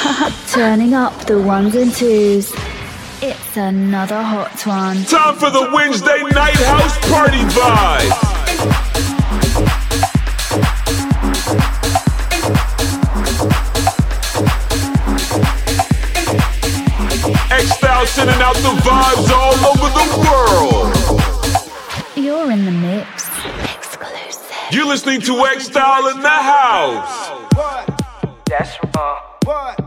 Turning up the ones and twos. It's another hot one. Time for the Wednesday night house party vibe. X-Style sending out the vibes all over the world. You're in the mix. Exclusive. You're listening to X-Style in the house. What? That's uh. What?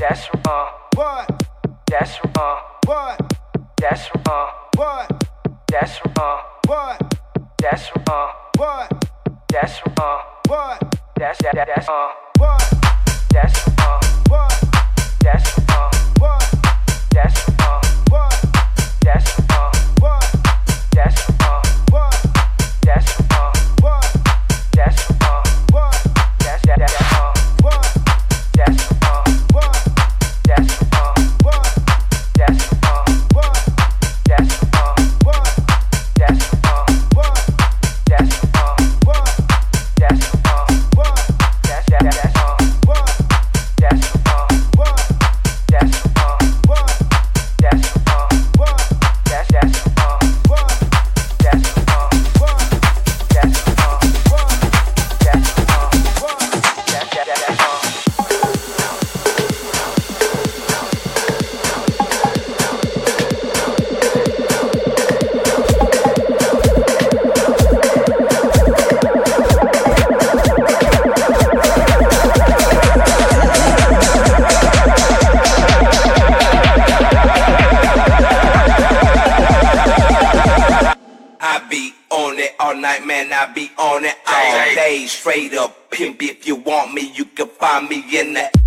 That's uh. What? That's uh. What? That's uh. What? That's uh. What? That's uh. What? That's uh. What? That's that that's uh. I be on it all day. Straight up pimp. If you want me, you can find me in the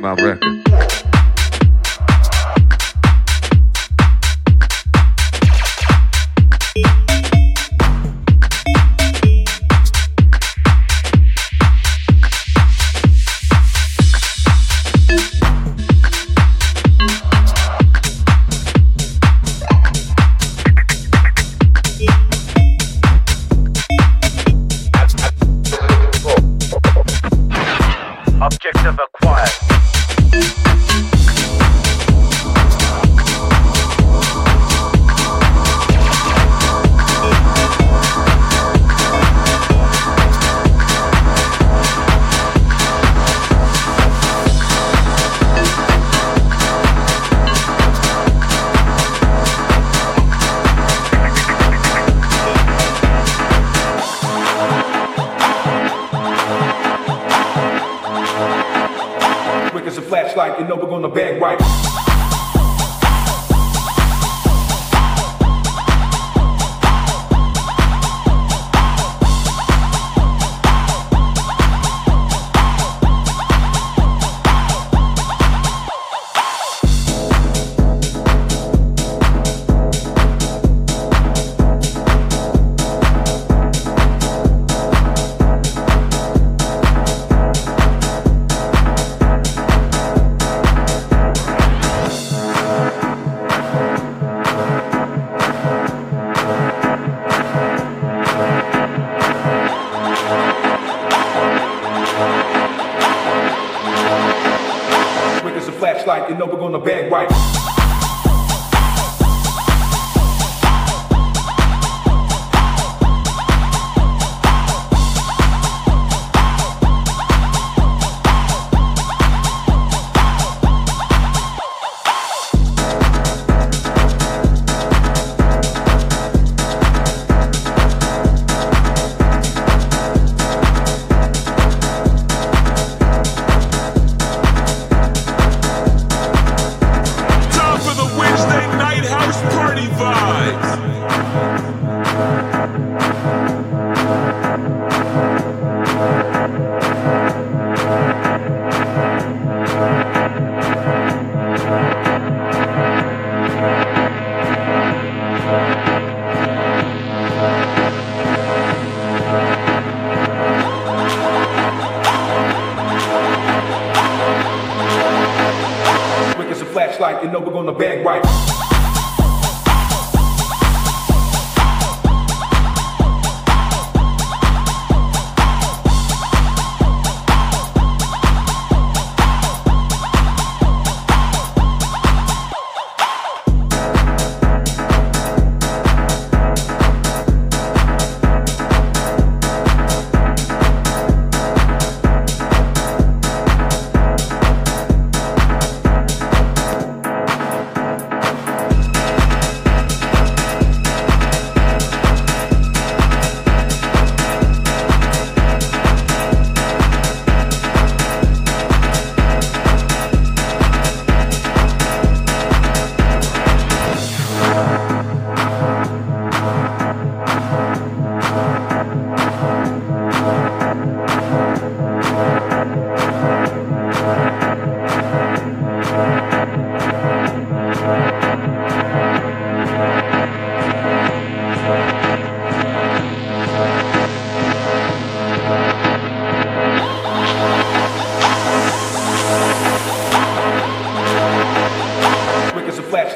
my record.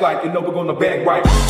flashlight and know we're gonna bang right.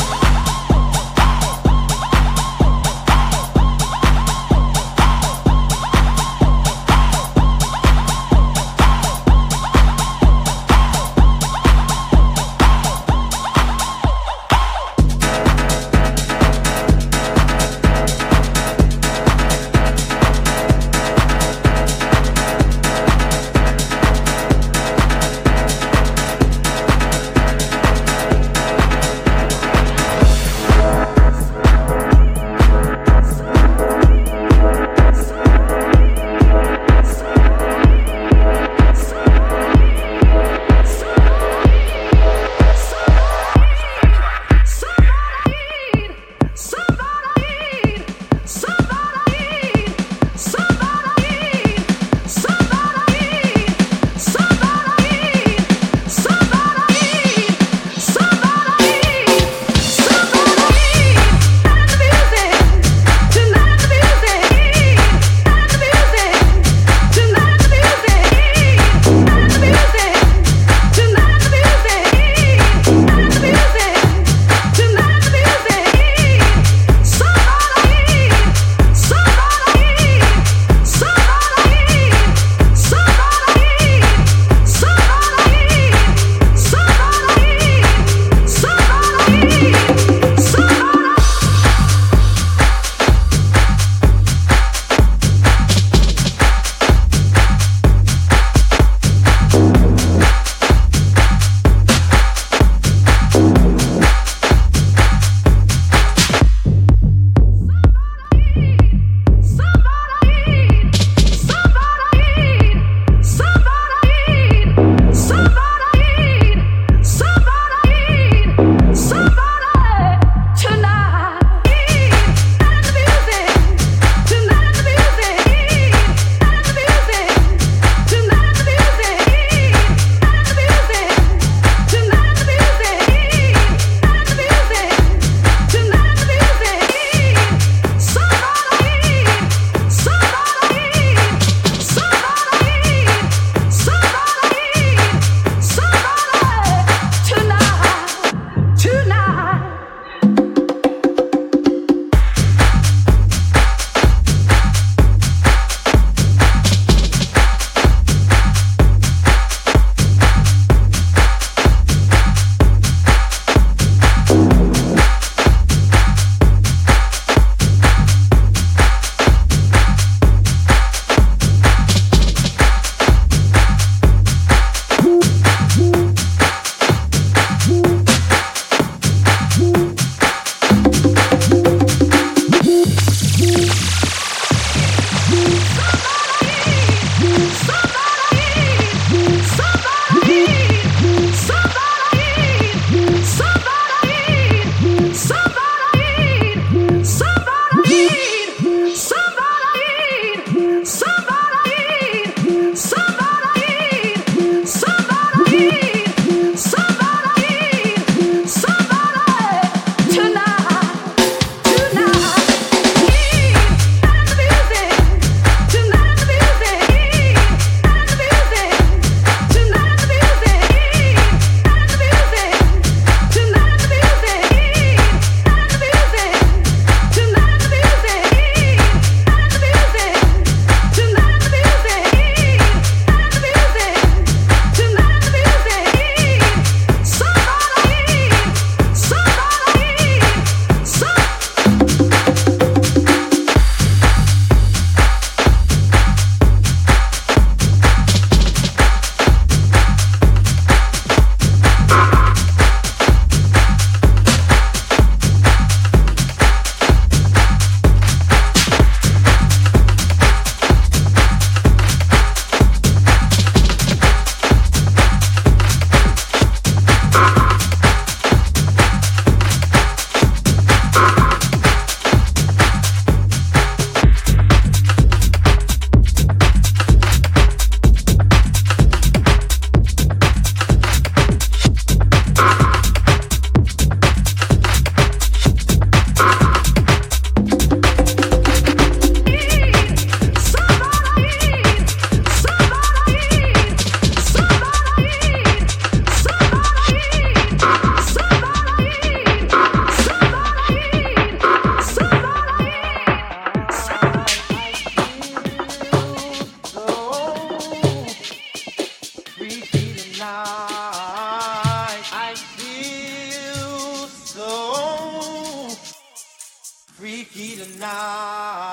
He denied.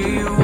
you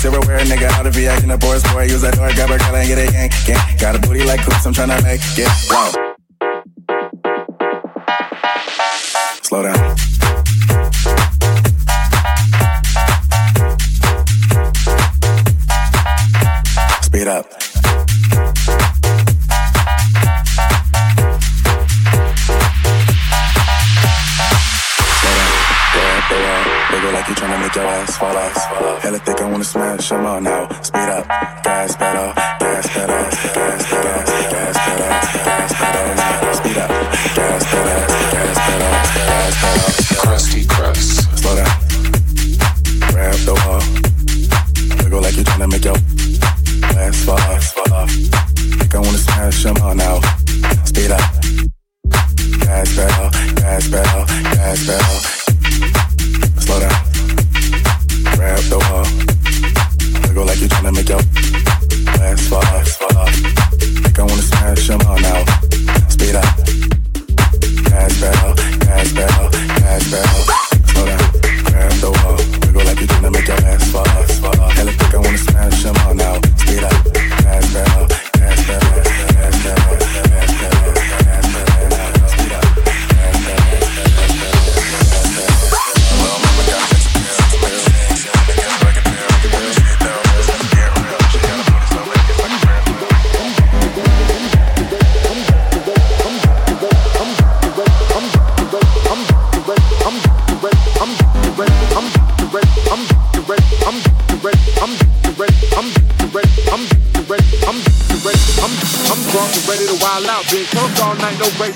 racks everywhere, nigga. How to be acting a boy's boy. Use that door, grab a girl and get a yank, yank. Got a booty like hoops, I'm tryna make it. Wow.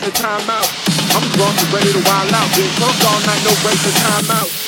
the time out. I'm drunk and ready to wild out. Been drunk all night, no breaks no time out.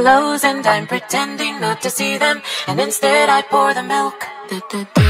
and I'm pretending not to see them. And instead I pour the milk.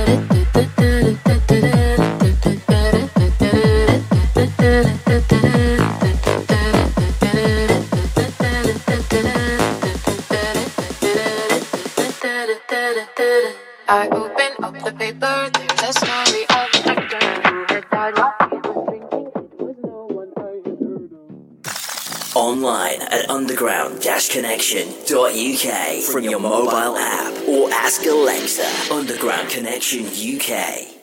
uk from your mobile app or ask Alexa Underground Connection UK.